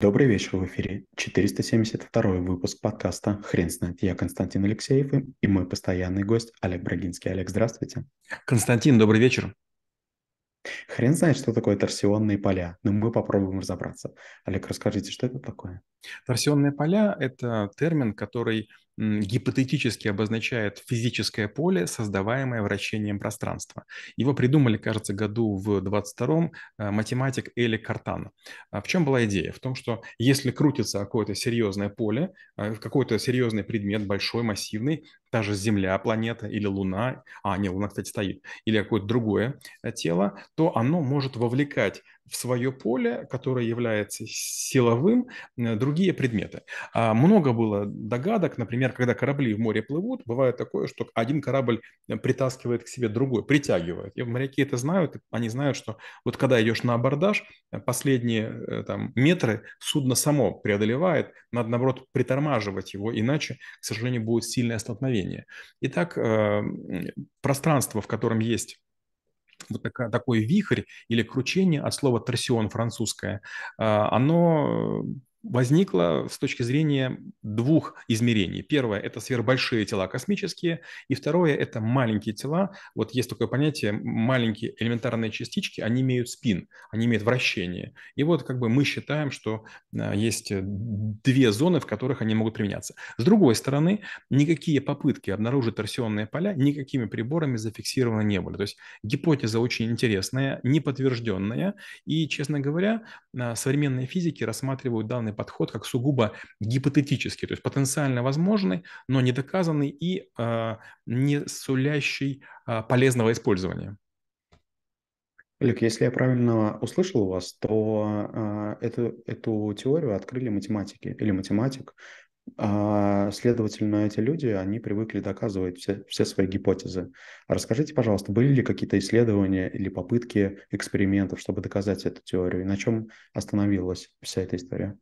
Добрый вечер, в эфире 472 выпуск подкаста «Хрен знает». Я Константин Алексеев и мой постоянный гость Олег Брагинский. Олег, здравствуйте. Константин, добрый вечер. Хрен знает, что такое торсионные поля, но мы попробуем разобраться. Олег, расскажите, что это такое? Торсионные поля – это термин, который гипотетически обозначает физическое поле, создаваемое вращением пространства. Его придумали, кажется, году в 22-м э, математик Эли Картан. А в чем была идея? В том, что если крутится какое-то серьезное поле, э, какой-то серьезный предмет, большой, массивный, та же Земля, планета или Луна, а, не, Луна, кстати, стоит, или какое-то другое э, тело, то оно может вовлекать в свое поле, которое является силовым, другие предметы. А много было догадок, например, когда корабли в море плывут, бывает такое, что один корабль притаскивает к себе другой, притягивает. И моряки это знают, они знают, что вот когда идешь на абордаж, последние э, там, метры судно само преодолевает, надо, наоборот, притормаживать его, иначе, к сожалению, будет сильное столкновение. Итак, э, пространство, в котором есть вот такая, такой вихрь или кручение от слова торсион французское, а, оно возникла с точки зрения двух измерений. Первое – это сверхбольшие тела космические, и второе – это маленькие тела. Вот есть такое понятие – маленькие элементарные частички, они имеют спин, они имеют вращение. И вот как бы мы считаем, что а, есть две зоны, в которых они могут применяться. С другой стороны, никакие попытки обнаружить торсионные поля никакими приборами зафиксированы не были. То есть гипотеза очень интересная, неподтвержденная, и, честно говоря, а, современные физики рассматривают данный подход как сугубо гипотетический, то есть потенциально возможный, но не доказанный и э, не сулящий э, полезного использования. Олег, если я правильно услышал вас, то э, эту, эту теорию открыли математики или математик. А, следовательно, эти люди, они привыкли доказывать все, все свои гипотезы. Расскажите, пожалуйста, были ли какие-то исследования или попытки экспериментов, чтобы доказать эту теорию? И на чем остановилась вся эта история?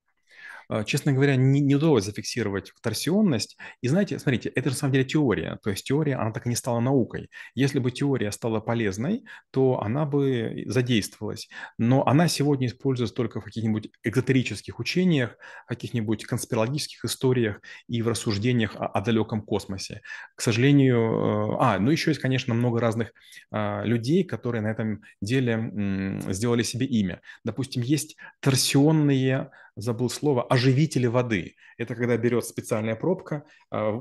А, честно говоря, не, не удалось зафиксировать торсионность. И знаете, смотрите, это же на самом деле теория. То есть теория, она так и не стала наукой. Если бы теория стала полезной, то она бы задействовалась. Но она сегодня используется только в каких-нибудь экзотерических учениях, каких-нибудь конспирологических историях и в рассуждениях о, о далеком космосе. К сожалению, э, а, ну еще есть, конечно, много разных а, людей, которые на этом деле м, сделали себе имя. Допустим, есть торсионные забыл слово, оживители воды. Это когда берет специальная пробка, а,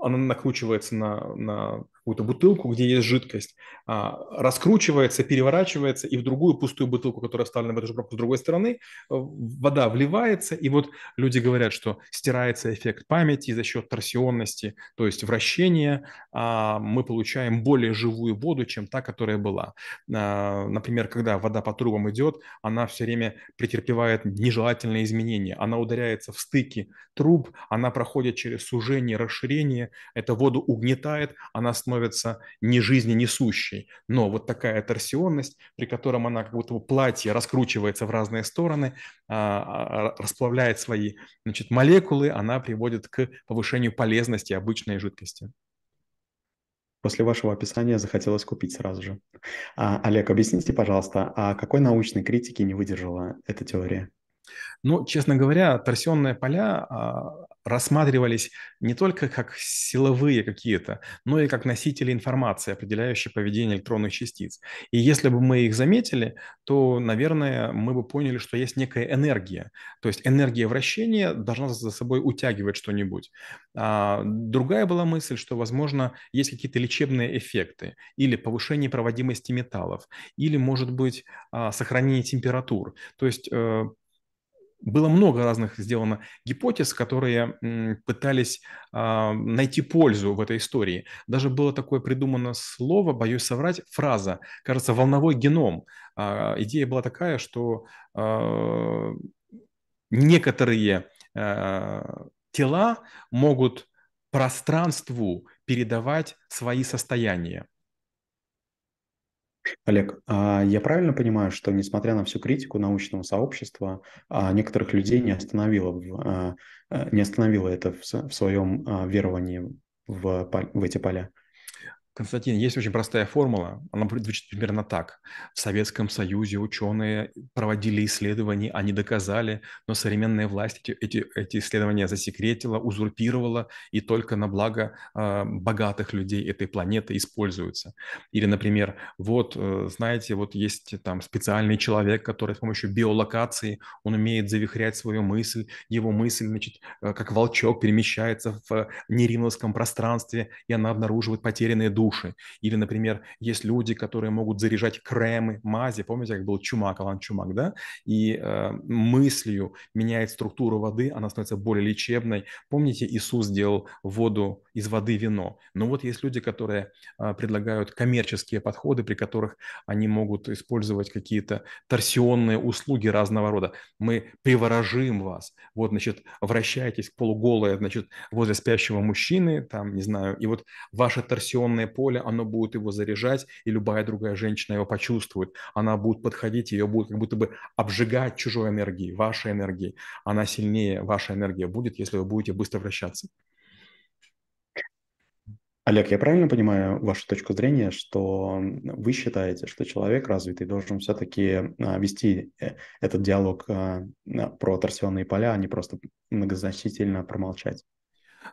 она накручивается на, на какую-то бутылку, где есть жидкость, а, раскручивается, переворачивается, и в другую пустую бутылку, которая вставлена в эту же пробку с другой стороны, э, вода вливается, и вот люди говорят, что стирается эффект памяти за счет торсионности, то есть вращения, а мы получаем более живую воду, чем та, которая была. Например, когда вода по трубам идет, она все время претерпевает нежелательные изменения, она ударяется в стыки труб, она проходит через сужение, расширение, эта воду угнетает, она становится не жизненесущей. Но вот такая торсионность, при котором она как будто бы платье раскручивается в разные стороны, а, а, расплавляет свои значит, молекулы, она приводит к повышению полезности обычной жидкости. После вашего описания захотелось купить сразу же. А, Олег, объясните, пожалуйста, а какой научной критики не выдержала эта теория? Ну, честно говоря, торсионные поля а, рассматривались не только как силовые какие-то, но и как носители информации, определяющие поведение электронных частиц. И если бы мы их заметили, то, наверное, мы бы поняли, что есть некая энергия. То есть энергия вращения должна за собой утягивать что-нибудь. А другая была мысль, что, возможно, есть какие-то лечебные эффекты или повышение проводимости металлов, или, может быть, а, сохранение температур. То есть э, было много разных сделано гипотез, которые пытались а, найти пользу в этой истории. Даже было такое придумано слово, боюсь соврать, фраза, кажется, волновой геном. А, идея была такая, что а, некоторые тела могут пространству передавать свои состояния. Олег, а я правильно понимаю, что несмотря на всю критику научного сообщества, а, некоторых людей не остановило, а, не остановило это в своем веровании в, в эти поля? Константин, есть очень простая формула, она звучит примерно так. В Советском Союзе ученые проводили исследования, они доказали, но современная власть эти, эти, эти исследования засекретила, узурпировала, и только на благо э, богатых людей этой планеты используются. Или, например, вот, э, знаете, вот есть там специальный человек, который с помощью биолокации, он умеет завихрять свою мысль, его мысль, значит, э, как волчок перемещается в неримовском пространстве, и она обнаруживает потерянные души души. Или, например, есть люди, которые могут заряжать кремы, мази. Помните, как был Чумак, Алан Чумак, да? И э, мыслью меняет структуру воды, она становится более лечебной. Помните, Иисус сделал воду из воды вино. Но вот есть люди, которые э, предлагают коммерческие подходы, при которых они могут использовать какие-то торсионные услуги разного рода. Мы приворожим вас. Вот, значит, вращайтесь полуголые, значит, возле спящего мужчины, там, не знаю, и вот ваше торсионное поле, оно будет его заряжать, и любая другая женщина его почувствует. Она будет подходить, ее будет как будто бы обжигать чужой энергией, вашей энергией. Она сильнее, ваша энергия будет, если вы будете быстро вращаться. Олег, я правильно понимаю вашу точку зрения, что вы считаете, что человек развитый должен все-таки а, вести э, этот диалог а, про торсионные поля, а не просто многозначительно промолчать?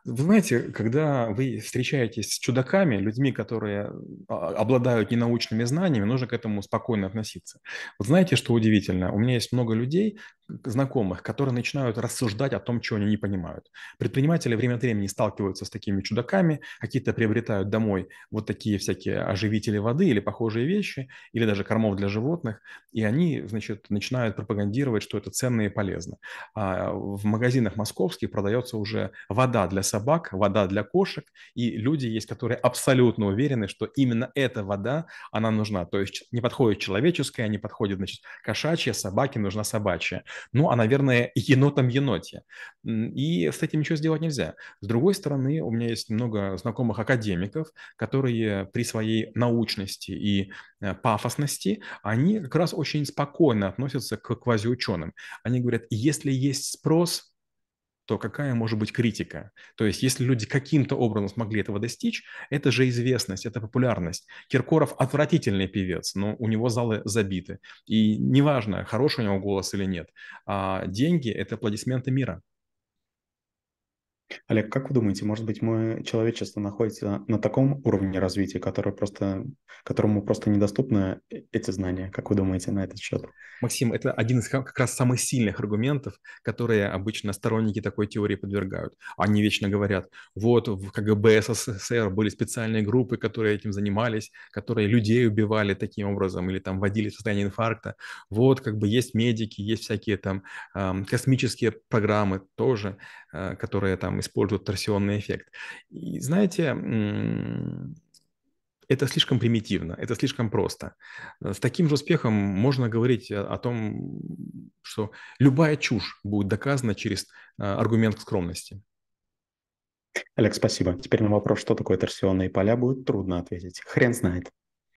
Вы знаете, когда вы встречаетесь с чудаками, людьми, которые а, обладают ненаучными знаниями, нужно к этому спокойно относиться. Вот знаете, что удивительно? У меня есть много людей, знакомых, которые начинают рассуждать о том, чего они не понимают. Предприниматели время от времени сталкиваются с такими чудаками, какие-то приобретают домой вот такие всякие оживители воды или похожие вещи, или даже кормов для животных, и они, значит, начинают пропагандировать, что это ценно и полезно. А в магазинах московских продается уже вода для собак, вода для кошек, и люди есть, которые абсолютно уверены, что именно эта вода, она нужна. То есть не подходит человеческая, не подходит, значит, кошачья, собаке нужна собачья. Ну, а, наверное, енотом еноте. И с этим ничего сделать нельзя. С другой стороны, у меня есть много знакомых академиков, которые при своей научности и э, пафосности, они как раз очень спокойно относятся к квазиученым. Они говорят, если есть спрос, то какая может быть критика? То есть, если люди каким-то образом смогли этого достичь, это же известность, это популярность. Киркоров отвратительный певец, но у него залы забиты. И неважно, хороший у него голос или нет, а деньги – это аплодисменты мира. Олег, как вы думаете, может быть, мы, человечество находится на таком уровне развития, который просто, которому просто недоступны э, эти знания? Как вы думаете на этот счет? Максим, это один из как раз самых сильных аргументов, которые обычно сторонники такой теории подвергают. Они вечно говорят, вот в КГБ СССР были специальные группы, которые этим занимались, которые людей убивали таким образом или там вводили в состояние инфаркта. Вот как бы есть медики, есть всякие там космические программы тоже, которые там используют торсионный эффект. И знаете, это слишком примитивно, это слишком просто. С таким же успехом можно говорить о том, что любая чушь будет доказана через аргумент скромности. Олег, спасибо. Теперь на вопрос, что такое торсионные поля, будет трудно ответить. Хрен знает.